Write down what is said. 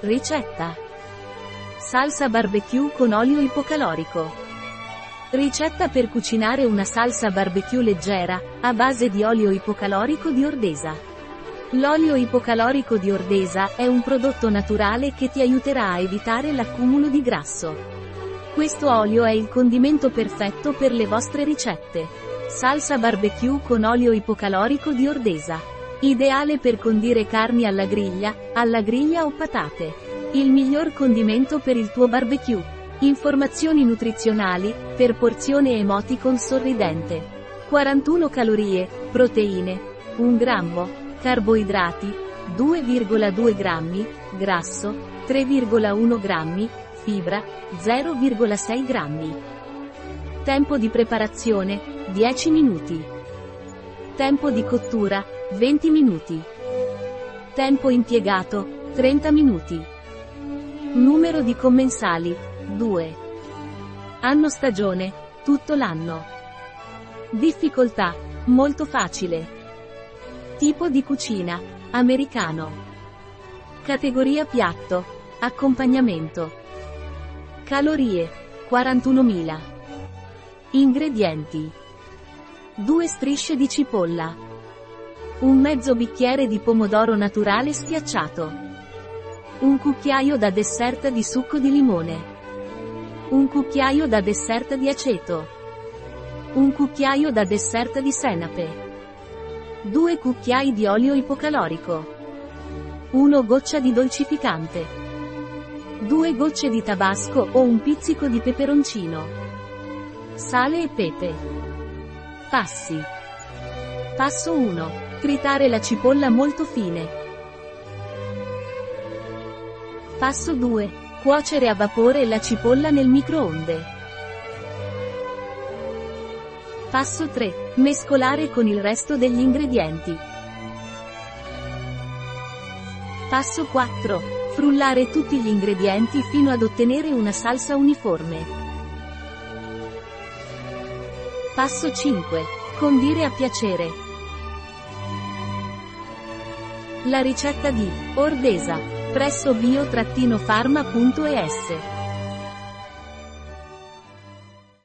Ricetta. Salsa barbecue con olio ipocalorico. Ricetta per cucinare una salsa barbecue leggera, a base di olio ipocalorico di Ordesa. L'olio ipocalorico di Ordesa è un prodotto naturale che ti aiuterà a evitare l'accumulo di grasso. Questo olio è il condimento perfetto per le vostre ricette. Salsa barbecue con olio ipocalorico di Ordesa. Ideale per condire carni alla griglia, alla griglia o patate. Il miglior condimento per il tuo barbecue. Informazioni nutrizionali, per porzione emoticon sorridente. 41 calorie, proteine, 1 grammo, carboidrati, 2,2 grammi, grasso, 3,1 grammi, fibra, 0,6 grammi. Tempo di preparazione, 10 minuti. Tempo di cottura, 20 minuti. Tempo impiegato, 30 minuti. Numero di commensali, 2. Anno stagione, tutto l'anno. Difficoltà, molto facile. Tipo di cucina, americano. Categoria piatto, accompagnamento. Calorie, 41.000. Ingredienti. 2 strisce di cipolla. Un mezzo bicchiere di pomodoro naturale schiacciato. Un cucchiaio da dessert di succo di limone. Un cucchiaio da dessert di aceto. Un cucchiaio da dessert di senape. 2 cucchiai di olio ipocalorico. 1 goccia di dolcificante. 2 gocce di tabasco o un pizzico di peperoncino. Sale e pepe. Passi. Passo 1. Tritare la cipolla molto fine. Passo 2. Cuocere a vapore la cipolla nel microonde. Passo 3. Mescolare con il resto degli ingredienti. Passo 4. Frullare tutti gli ingredienti fino ad ottenere una salsa uniforme. Passo 5. Condire a piacere. La ricetta di Ordesa presso bio-pharma.es